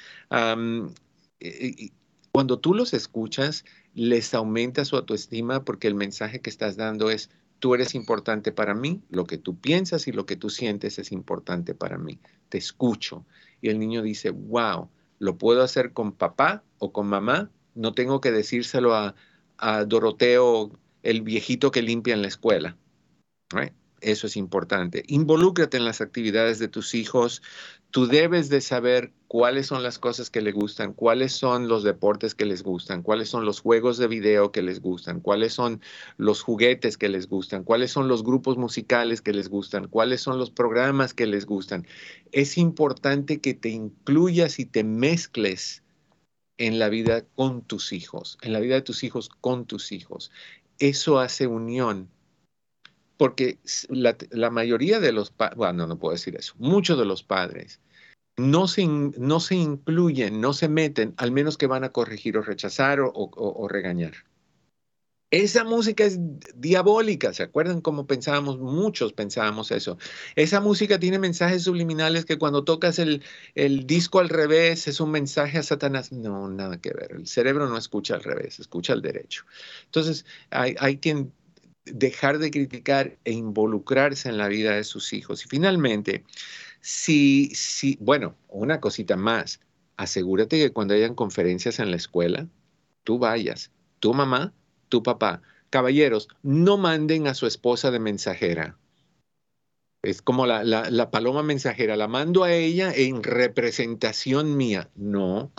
cuando tú los escuchas, les aumenta su autoestima porque el mensaje que estás dando es, tú eres importante para mí, lo que tú piensas y lo que tú sientes es importante para mí. Te escucho. Y el niño dice, wow, lo puedo hacer con papá o con mamá, no tengo que decírselo a, a Doroteo, el viejito que limpia en la escuela. Eso es importante. Involúcrate en las actividades de tus hijos. Tú debes de saber cuáles son las cosas que les gustan, cuáles son los deportes que les gustan, cuáles son los juegos de video que les gustan, cuáles son los juguetes que les gustan, cuáles son los grupos musicales que les gustan, cuáles son los programas que les gustan. Es importante que te incluyas y te mezcles en la vida con tus hijos, en la vida de tus hijos con tus hijos. Eso hace unión. Porque la, mayoría de los padres, bueno, no puedo decir eso, muchos de los padres no se, no se incluyen, no se meten, al menos que van a corregir o rechazar o regañar. Esa música es diabólica, ¿se acuerdan cómo pensábamos? Muchos pensábamos eso. Esa música tiene mensajes subliminales que cuando tocas el, disco al revés es un mensaje a Satanás. No, nada que ver. El cerebro no escucha al revés, escucha al derecho. Entonces, hay, hay que dejar de criticar e involucrarse en la vida de sus hijos. Y finalmente, si, si, bueno, una cosita más, asegúrate que cuando hayan conferencias en la escuela, tú vayas, tu mamá tu papá. Caballeros, no manden a su esposa de mensajera. Es como la, la, paloma mensajera, la mando a ella en representación mía. No,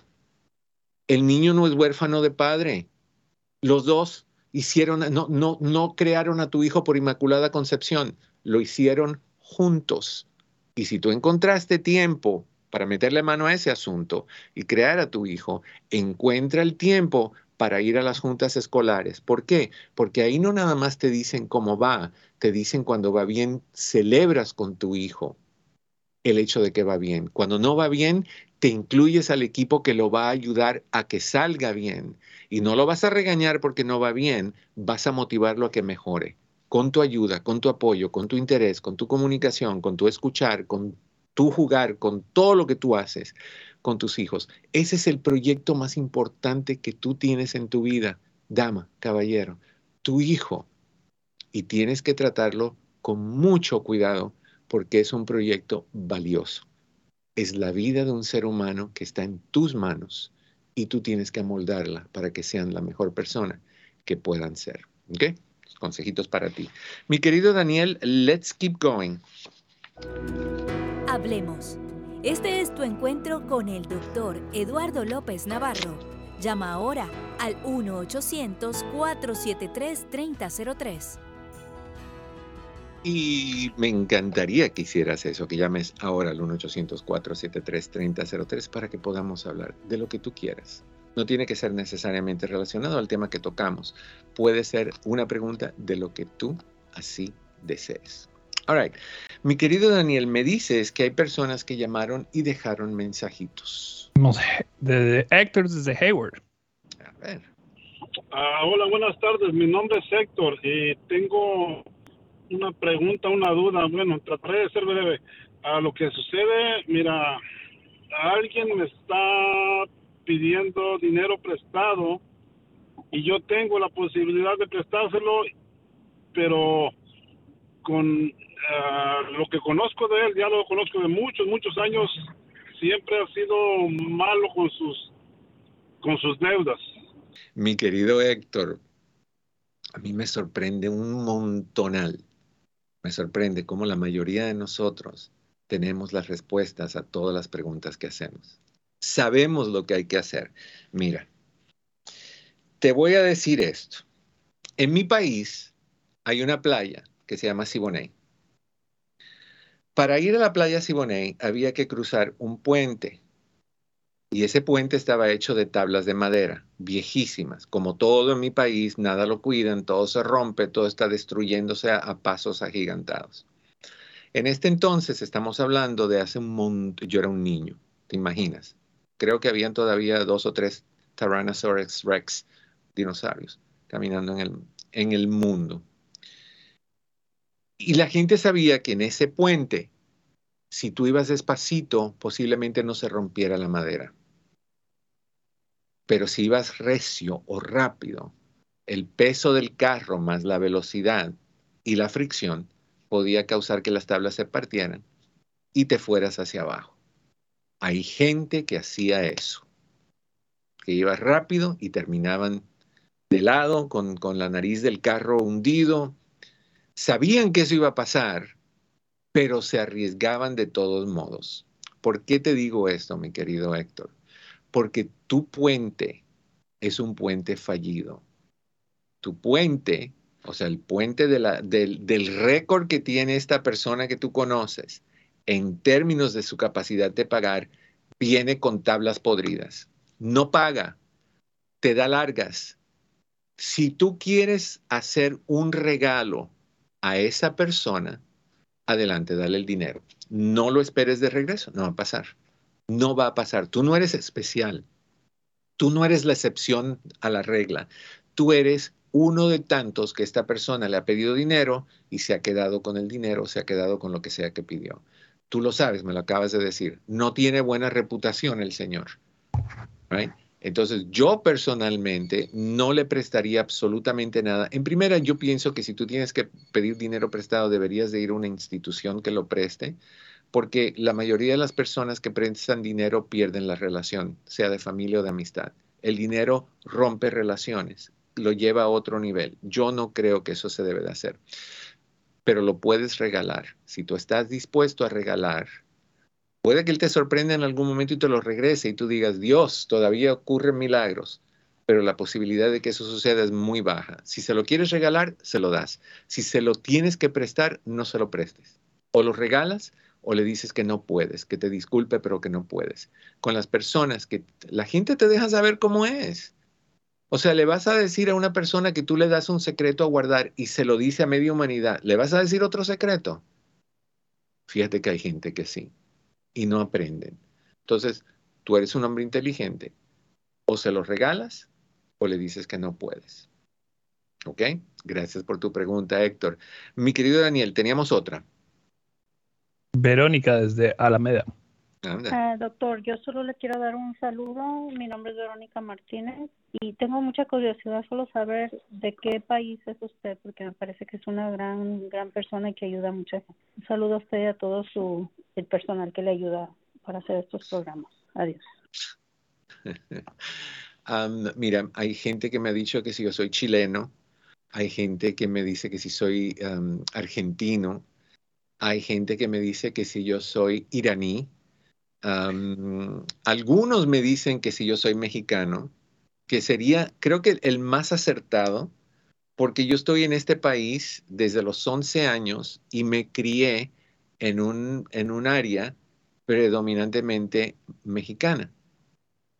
el niño no es huérfano de padre. Los dos hicieron, no, no, no crearon a tu hijo por inmaculada concepción, lo hicieron juntos. Y si tú encontraste tiempo para meterle mano a ese asunto y crear a tu hijo, encuentra el tiempo para ir a las juntas escolares. ¿Por qué? Porque ahí no nada más te dicen cómo va, te dicen cuando va bien, celebras con tu hijo el hecho de que va bien. Cuando no va bien, te incluyes al equipo que lo va a ayudar a que salga bien. Y no lo vas a regañar porque no va bien, vas a motivarlo a que mejore. Con tu ayuda, con tu apoyo, con tu interés, con tu comunicación, con tu escuchar, con tu jugar, con todo lo que tú haces con tus hijos. Ese es el proyecto más importante que tú tienes en tu vida, dama, caballero, tu hijo. Y tienes que tratarlo con mucho cuidado porque es un proyecto valioso. Es la vida de un ser humano que está en tus manos y tú tienes que amoldarla para que sean la mejor persona que puedan ser. ¿Ok? Consejitos para ti. Mi querido Daniel, let's keep going. Hablemos este es tu encuentro con el doctor Eduardo López Navarro. Llama ahora al 1-800-473-3003. Y me encantaría que hicieras eso, que llames ahora al 1-800-473-3003 para que podamos hablar de lo que tú quieras. No tiene que ser necesariamente relacionado al tema que tocamos. Puede ser una pregunta de lo que tú así desees. All right. Mi querido Daniel, me dices que hay personas que llamaron y dejaron mensajitos. De, Héctor desde Hayward. A ver. Ah, hola, buenas tardes. Mi nombre es Héctor y tengo una pregunta, una duda. Bueno, trataré de ser breve. A lo que sucede, mira, alguien me está pidiendo dinero prestado y yo tengo la posibilidad de prestárselo, pero con Ah, lo que conozco de él, ya lo conozco de muchos, muchos años, siempre ha sido malo con sus, con sus deudas. Mi querido Héctor, a mí me sorprende un montonal. Me sorprende cómo la mayoría de nosotros tenemos las respuestas a todas las preguntas que hacemos. Sabemos lo que hay que hacer. Mira, te voy a decir esto. En mi país hay una playa que se llama Siboney. Para ir a la playa Siboney había que cruzar un puente y ese puente estaba hecho de tablas de madera, viejísimas. Como todo en mi país, nada lo cuidan, todo se rompe, todo está destruyéndose a, pasos agigantados. En este entonces estamos hablando de hace un montón, yo era un niño, ¿te imaginas? Creo que habían todavía dos o tres Tyrannosaurus rex dinosaurios caminando en el, en el mundo. Y la gente sabía que en ese puente, si tú ibas despacito, posiblemente no se rompiera la madera. Pero si ibas recio o rápido, el peso del carro más la velocidad y la fricción podía causar que las tablas se partieran y te fueras hacia abajo. Hay gente que hacía eso, que iba rápido y terminaban de lado con, con la nariz del carro hundido Sabían que eso iba a pasar, pero se arriesgaban de todos modos. ¿Por qué te digo esto, mi querido Héctor? Porque tu puente es un puente fallido. Tu puente, o sea, el puente del, del récord que tiene esta persona que tú conoces en términos de su capacidad de pagar, viene con tablas podridas. No paga, te da largas. Si tú quieres hacer un regalo a esa persona, adelante, dale el dinero. No lo esperes de regreso, no va a pasar. No va a pasar. Tú no eres especial. Tú no eres la excepción a la regla. Tú eres uno de tantos que esta persona le ha pedido dinero y se ha quedado con el dinero, se ha quedado con lo que sea que pidió. Tú lo sabes, me lo acabas de decir. No tiene buena reputación el señor. Right? Entonces, yo personalmente no le prestaría absolutamente nada. En primera, yo pienso que si tú tienes que pedir dinero prestado, deberías de ir a una institución que lo preste, porque la mayoría de las personas que prestan dinero pierden la relación, sea de familia o de amistad. El dinero rompe relaciones, lo lleva a otro nivel. Yo no creo que eso se debe de hacer. pero lo puedes regalar. Si tú estás dispuesto a regalar, puede que Él te sorprenda en algún momento y te lo regrese y tú digas, Dios, todavía ocurren milagros, pero la posibilidad de que eso suceda es muy baja. Si se lo quieres regalar, se lo das. Si se lo tienes que prestar, no se lo prestes. O lo regalas o le dices que no puedes, que te disculpe, pero que no puedes. Con las personas que la gente te deja saber cómo es. O sea, le vas a decir a una persona que tú le das un secreto a guardar y se lo dice a media humanidad, ¿le vas a decir otro secreto? Fíjate que hay gente que sí y no aprenden. Entonces, tú eres un hombre inteligente. O se lo regalas o le dices que no puedes. ¿Ok? Gracias por tu pregunta, Héctor. Mi querido Daniel, teníamos otra. Verónica desde Alameda. Ah, doctor, yo solo le quiero dar un saludo. Mi nombre es Verónica Martínez y tengo mucha curiosidad solo saber de qué país es usted, porque me parece que es una gran gran persona y que ayuda mucho. Un saludo a usted y a todo su el personal que le ayuda para hacer estos programas. Adiós. mira, hay gente que me ha dicho que si yo soy chileno, hay gente que me dice que si soy argentino, hay gente que me dice que si yo soy iraní, algunos me dicen que si yo soy mexicano, que sería, creo que el más acertado, porque yo estoy en este país desde los 11 años y me crié en un, en un área predominantemente mexicana.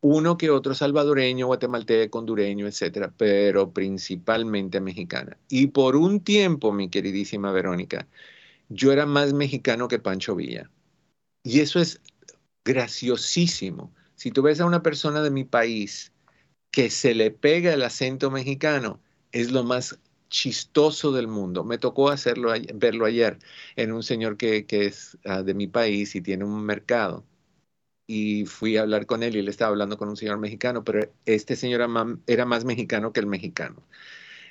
Uno que otro salvadoreño, guatemalteco, hondureño, etcétera, pero principalmente mexicana. Y por un tiempo, mi queridísima Verónica, yo era más mexicano que Pancho Villa. Y eso es graciosísimo. Si tú ves a una persona de mi país que se le pega el acento mexicano, es lo más chistoso del mundo. Me tocó hacerlo, verlo ayer en un señor que, es ah, de mi país y tiene un mercado. Y fui a hablar con él y él estaba hablando con un señor mexicano, pero este señor era más mexicano que el mexicano.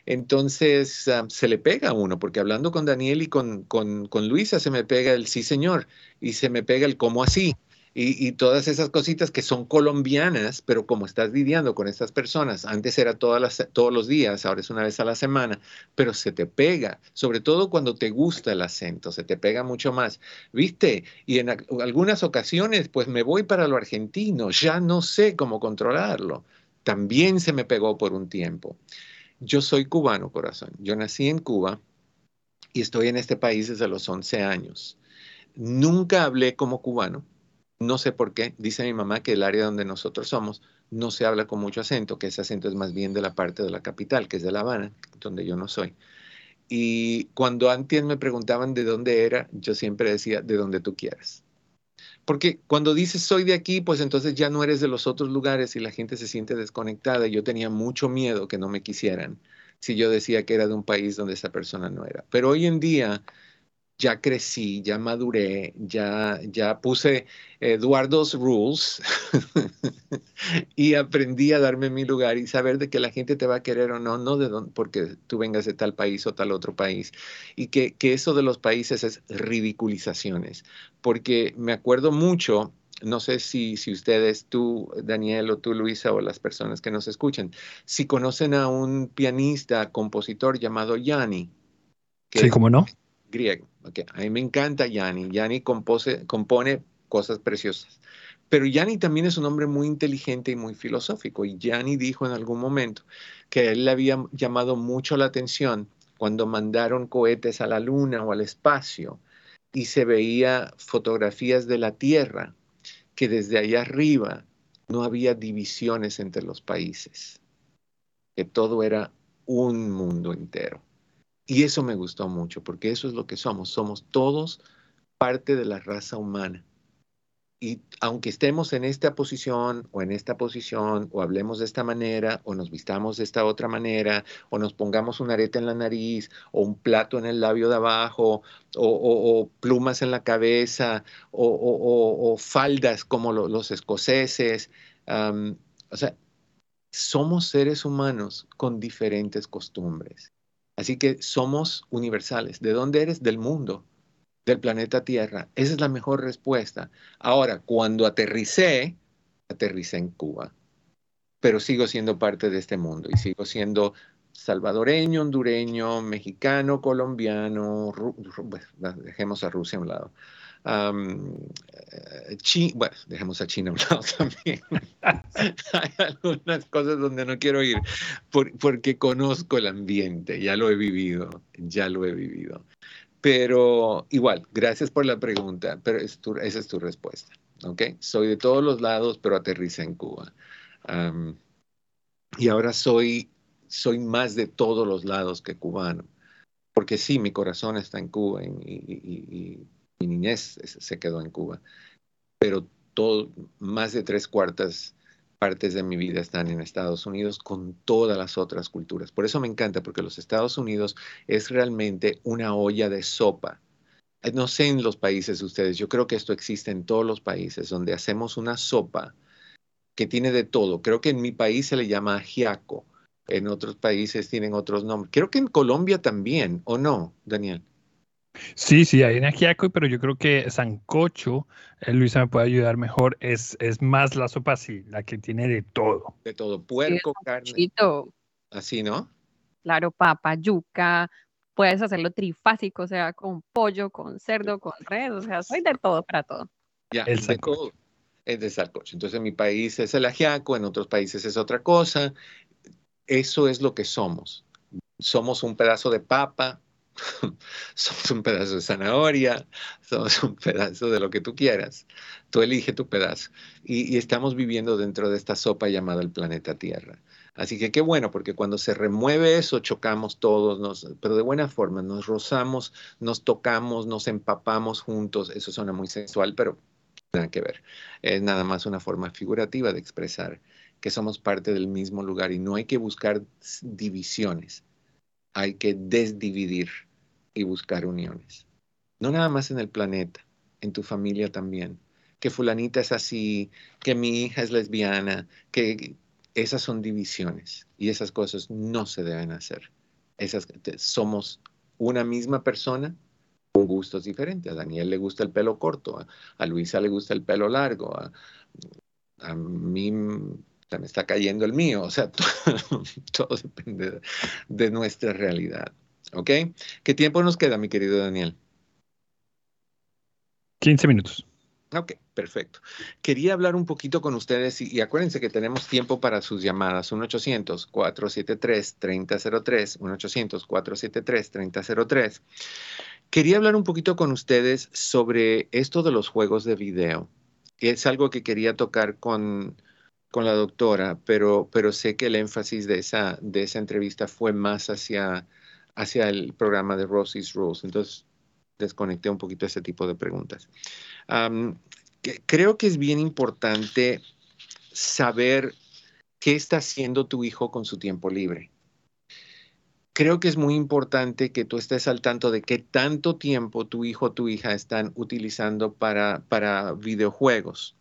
Entonces ah, se le pega a uno, porque hablando con Daniel y con, con, con Luisa se me pega el sí señor y se me pega el cómo así y, todas esas cositas que son colombianas, pero como estás lidiando con estas personas, antes era todas las, todos los días, ahora es una vez a la semana, pero se te pega, sobre todo cuando te gusta el acento, se te pega mucho más, ¿viste? Y en algunas ocasiones, pues me voy para lo argentino, ya no sé cómo controlarlo. También se me pegó por un tiempo. Yo soy cubano, corazón. Yo nací en Cuba y estoy en este país desde los 11 años. Nunca hablé como cubano no sé por qué, dice mi mamá que el área donde nosotros somos no se habla con mucho acento, que ese acento es más bien de la parte de la capital, que es de La Habana, donde yo no soy. Y cuando antes me preguntaban de dónde era, yo siempre decía, de donde tú quieras. Porque cuando dices soy de aquí, pues entonces ya no eres de los otros lugares y la gente se siente desconectada. Yo tenía mucho miedo que no me quisieran si yo decía que era de un país donde esa persona no era. Pero hoy en día ya crecí, ya maduré, ya, ya puse Eduardo's Rules y aprendí a darme mi lugar y saber de que la gente te va a querer o no, no de porque tú vengas de tal país o tal otro país. Y que, que eso de los países es ridiculizaciones. Porque me acuerdo mucho no sé si, si, ustedes, tú, Daniel, o tú, Luisa, o las personas que nos escuchan, si conocen a un pianista, compositor llamado Yanni. sí, ¿cómo no? Griego. A mí me encanta Yanni. Yanni compone cosas preciosas. Pero Yanni también es un hombre muy inteligente y muy filosófico. Y Yanni dijo en algún momento que él le había llamado mucho la atención cuando mandaron cohetes a la luna o al espacio y se veía fotografías de la Tierra, que desde allá arriba no había divisiones entre los países, que todo era un mundo entero. Y eso me gustó mucho, porque eso es lo que somos. Somos todos parte de la raza humana. Y aunque estemos en esta posición o en esta posición, o hablemos de esta manera, o nos vistamos de esta otra manera, o nos pongamos una areta en la nariz, o un plato en el labio de abajo, o, plumas en la cabeza, o, faldas como los escoceses, o sea, somos seres humanos con diferentes costumbres. Así que somos universales. ¿De dónde eres? Del mundo, del planeta Tierra. Esa es la mejor respuesta. Ahora, cuando aterricé, aterricé en Cuba, pero sigo siendo parte de este mundo y sigo siendo salvadoreño, hondureño, mexicano, colombiano, dejemos a Rusia a un lado. Eh, bueno, dejemos a China a un lado también. Hay algunas cosas donde no quiero ir porque conozco el ambiente, ya lo he vivido, ya lo he vivido. Pero igual, gracias por la pregunta, pero esa es tu respuesta. ¿ok? Soy de todos los lados, pero aterriza en Cuba. y ahora soy, soy más de todos los lados que cubano, porque sí, mi corazón está en Cuba y, mi niñez se quedó en Cuba, pero todo, más de tres cuartas partes de mi vida están en Estados Unidos con todas las otras culturas. Por eso me encanta, porque los Estados Unidos es realmente una olla de sopa eh, no sé en los países de ustedes, yo creo que esto existe en todos los países, donde hacemos una sopa que tiene de todo. Creo que en mi país se le llama ajiaco, en otros países tienen otros nombres. Creo que en Colombia también, ¿o no, Daniel? Sí, sí, hay en ajiaco, pero yo creo que sancocho, eh, Luisa me puede ayudar mejor, es, es más la sopa así, la que tiene de todo. De todo, puerco, carne. Así, ¿no? Claro, papa, yuca, puedes hacerlo trifásico, o sea, con pollo, con cerdo, con res, o sea, soy de todo para todo. Ya, el de todo es de salcoche. Entonces, en mi país es el ajiaco, en otros países es otra cosa. Eso es lo que somos. Somos un pedazo de papa, somos un pedazo de zanahoria, somos un pedazo de lo que tú quieras. Tú elige tu pedazo. Y, y estamos viviendo dentro de esta sopa llamada el planeta Tierra. Así que qué bueno, porque cuando se remueve eso, chocamos todos, pero de buena forma, nos rozamos, nos tocamos, nos empapamos juntos. Eso suena muy sensual, pero nada que ver. Es nada más una forma figurativa de expresar que somos parte del mismo lugar y no hay que buscar divisiones, hay que desdividir y buscar uniones. No nada más en el planeta, en tu familia también. Que fulanita es así, que mi hija es lesbiana, que esas son divisiones y esas cosas no se deben hacer. Esas, somos una misma persona con gustos diferentes. A Daniel le gusta el pelo corto, a, Luisa le gusta el pelo largo, a, mí se me está cayendo el mío. O sea, todo, depende de nuestra realidad. ¿Ok? ¿Qué tiempo nos queda, mi querido Daniel? 15 minutos. Ok, perfecto. Quería hablar un poquito con ustedes y, acuérdense que tenemos tiempo para sus llamadas. 1-800-473-3003, 1-800-473-3003. Quería hablar un poquito con ustedes sobre esto de los juegos de video. Es algo que quería tocar con, con la doctora, pero, pero sé que el énfasis de esa, de esa entrevista fue más hacia, hacia el programa de Rosie's Rules. Entonces, desconecté un poquito ese tipo de preguntas. creo que es bien importante saber qué está haciendo tu hijo con su tiempo libre. Creo que es muy importante que tú estés al tanto de qué tanto tiempo tu hijo o tu hija están utilizando para, para videojuegos.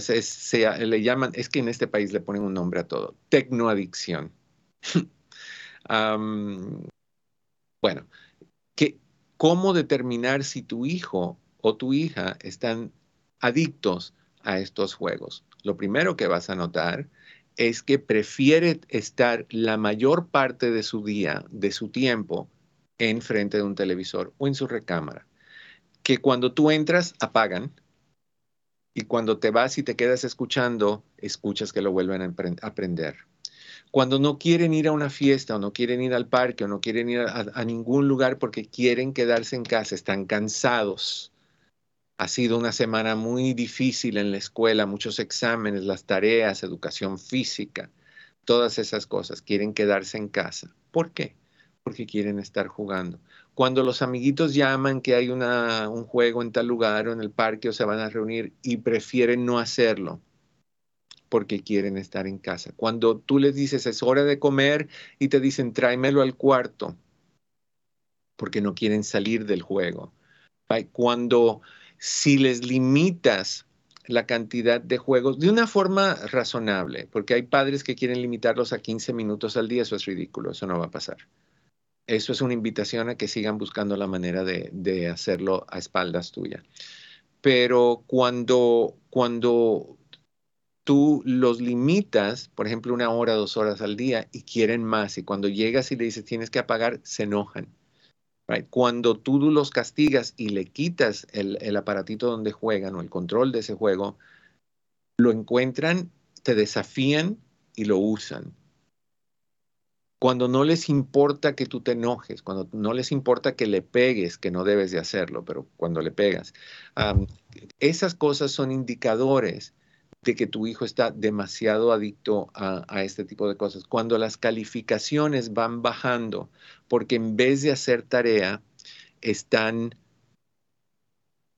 se, le llaman, es que en este país le ponen un nombre a todo, tecnoadicción. bueno, que cómo determinar si tu hijo o tu hija están adictos a estos juegos. Lo primero que vas a notar es que prefiere estar la mayor parte de su día, de su tiempo, en frente de un televisor o en su recámara. Que cuando tú entras, apagan. Y cuando te vas y te quedas escuchando, escuchas que lo vuelven a aprender cuando no quieren ir a una fiesta o no quieren ir al parque o no quieren ir a, ningún lugar porque quieren quedarse en casa, están cansados. Ha sido una semana muy difícil en la escuela, muchos exámenes, las tareas, educación física, todas esas cosas. Quieren quedarse en casa. ¿Por qué? Porque quieren estar jugando. Cuando los amiguitos llaman que hay un juego en tal lugar o en el parque o se van a reunir y prefieren no hacerlo porque quieren estar en casa. Cuando tú les dices es hora de comer y te dicen tráemelo al cuarto, porque no quieren salir del juego. Cuando si les limitas la cantidad de juegos de una forma razonable, porque hay padres que quieren limitarlos a 15 minutos al día, eso es ridículo, eso no va a pasar. Eso es una invitación a que sigan buscando la manera de, de hacerlo a espaldas tuya. Pero cuando, cuando tú los limitas, por ejemplo, una hora, dos horas al día y quieren más. Y cuando llegas y le dices tienes que apagar, se enojan. Cuando tú los castigas y le quitas el, el aparatito donde juegan o el control de ese juego, lo encuentran, te desafían y lo usan cuando no les importa que tú te enojes, cuando no les importa que le pegues, que no debes de hacerlo, pero cuando le pegas, esas cosas son indicadores de que tu hijo está demasiado adicto a, este tipo de cosas. Cuando las calificaciones van bajando, porque en vez de hacer tarea, están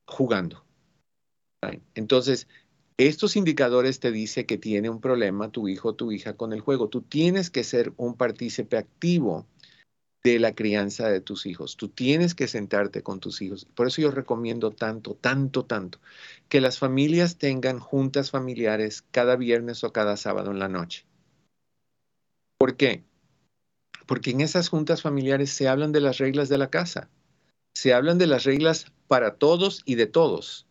jugando. Entonces, estos indicadores te dicen que tiene un problema tu hijo o tu hija con el juego. Tú tienes que ser un partícipe activo de la crianza de tus hijos. Tú tienes que sentarte con tus hijos. Por eso yo recomiendo tanto, tanto, tanto que las familias tengan juntas familiares cada viernes o cada sábado en la noche. ¿Por qué? Porque en esas juntas familiares se hablan de las reglas de la casa. Se hablan de las reglas para todos y de todos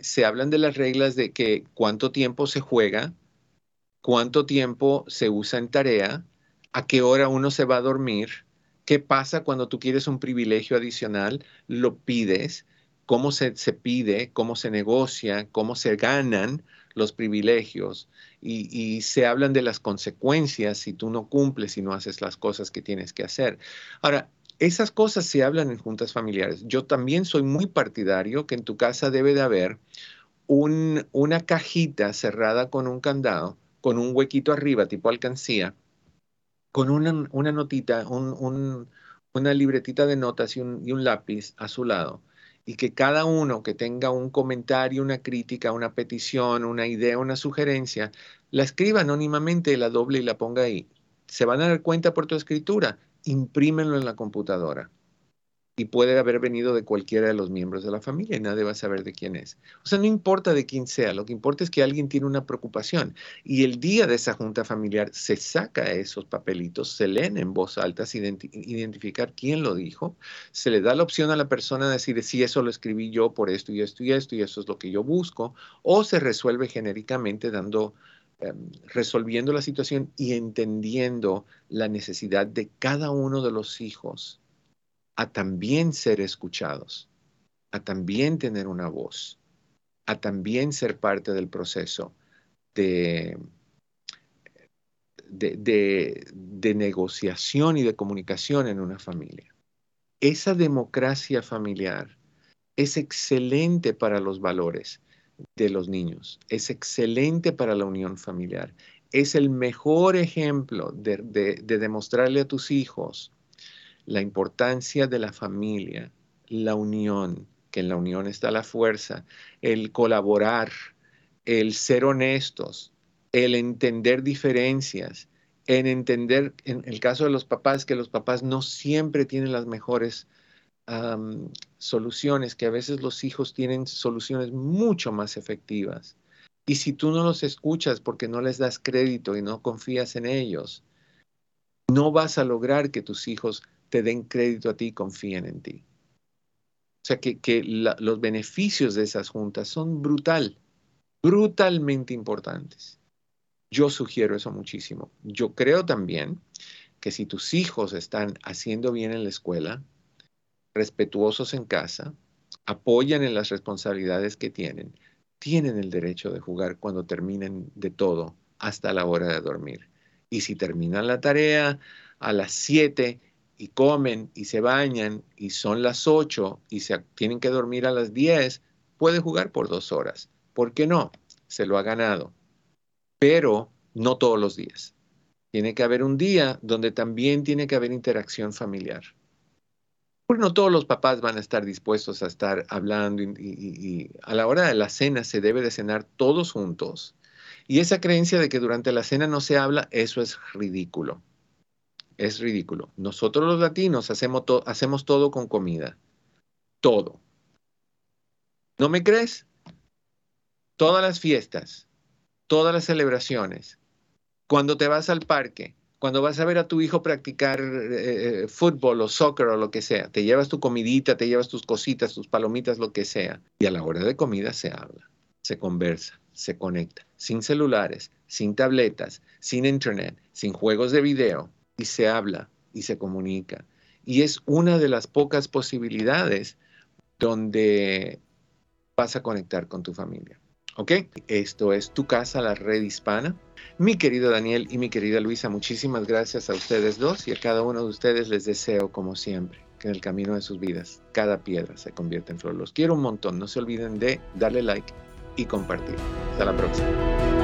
se hablan de las reglas de que cuánto tiempo se juega, cuánto tiempo se usa en tarea, a qué hora uno se va a dormir, qué pasa cuando tú quieres un privilegio adicional, lo pides, cómo se, se pide, cómo se negocia, cómo se ganan los privilegios y, y, se hablan de las consecuencias si tú no cumples y no haces las cosas que tienes que hacer. Ahora, esas cosas se hablan en juntas familiares. Yo también soy muy partidario que en tu casa debe de haber una cajita cerrada con un candado, con un huequito arriba, tipo alcancía, con una, notita, una libretita de notas y un, y un lápiz a su lado. Y que cada uno que tenga un comentario, una crítica, una petición, una idea, una sugerencia, la escriba anónimamente, la doble y la ponga ahí. Se van a dar cuenta por tu escritura imprímenlo en la computadora. Y puede haber venido de cualquiera de los miembros de la familia y nadie va a saber de quién es. O sea, no importa de quién sea, lo que importa es que alguien tiene una preocupación. Y el día de esa junta familiar se saca esos papelitos, se leen en voz alta, se identificar quién lo dijo, se le da la opción a la persona de decir si eso lo escribí yo por esto y esto y esto y eso es lo que yo busco, o se resuelve genéricamente dando Em, resolviendo la situación y entendiendo la necesidad de cada uno de los hijos a también ser escuchados, a también tener una voz, a también ser parte del proceso de, de, de negociación y de comunicación en una familia. Esa democracia familiar es excelente para los valores de los niños. Es excelente para la unión familiar. Es el mejor ejemplo de, demostrarle a tus hijos la importancia de la familia, la unión, que en la unión está la fuerza, el colaborar, el ser honestos, el entender diferencias, en entender, en el caso de los papás, que los papás no siempre tienen las mejores soluciones, que a veces los hijos tienen soluciones mucho más efectivas. Y si tú no los escuchas porque no les das crédito y no confías en ellos, no vas a lograr que tus hijos te den crédito a ti y confíen en ti. O sea que, los beneficios de esas juntas son brutal, brutalmente importantes. Yo sugiero eso muchísimo. Yo creo también que si tus hijos están haciendo bien en la escuela, respetuosos en casa, apoyan en las responsabilidades que tienen, tienen el derecho de jugar cuando terminen de todo hasta la hora de dormir. Y si terminan la tarea a las 7 y comen y se bañan y son las 8 y se tienen que dormir a las 10, puede jugar por dos horas. ¿Por qué no? Se lo ha ganado. Pero no todos los días. Tiene que haber un día donde también tiene que haber interacción familiar. Porque no todos los papás van a estar dispuestos a estar hablando y, a la hora de la cena se debe de cenar todos juntos. Y esa creencia de que durante la cena no se habla, eso es ridículo. Es ridículo. Nosotros los latinos hacemos, hacemos todo con comida. Todo. ¿No me crees? Todas las fiestas, todas las celebraciones, cuando te vas al parque, cuando vas a ver a tu hijo practicar eh, eh, fútbol o soccer o lo que sea, te llevas tu comidita, te llevas tus cositas, tus palomitas, lo que sea. Y a la hora de comida se habla, se conversa, se conecta, sin celulares, sin tabletas, sin internet, sin juegos de video, y se habla y se comunica. Y es una de las pocas posibilidades donde vas a conectar con tu familia. ¿Ok? Esto es Tu Casa, la Red Hispana. Mi querido Daniel y mi querida Luisa, muchísimas gracias a ustedes dos y a cada uno de ustedes les deseo, como siempre, que en el camino de sus vidas cada piedra se convierta en flor. Los quiero un montón. No se olviden de darle like y compartir. Hasta la próxima.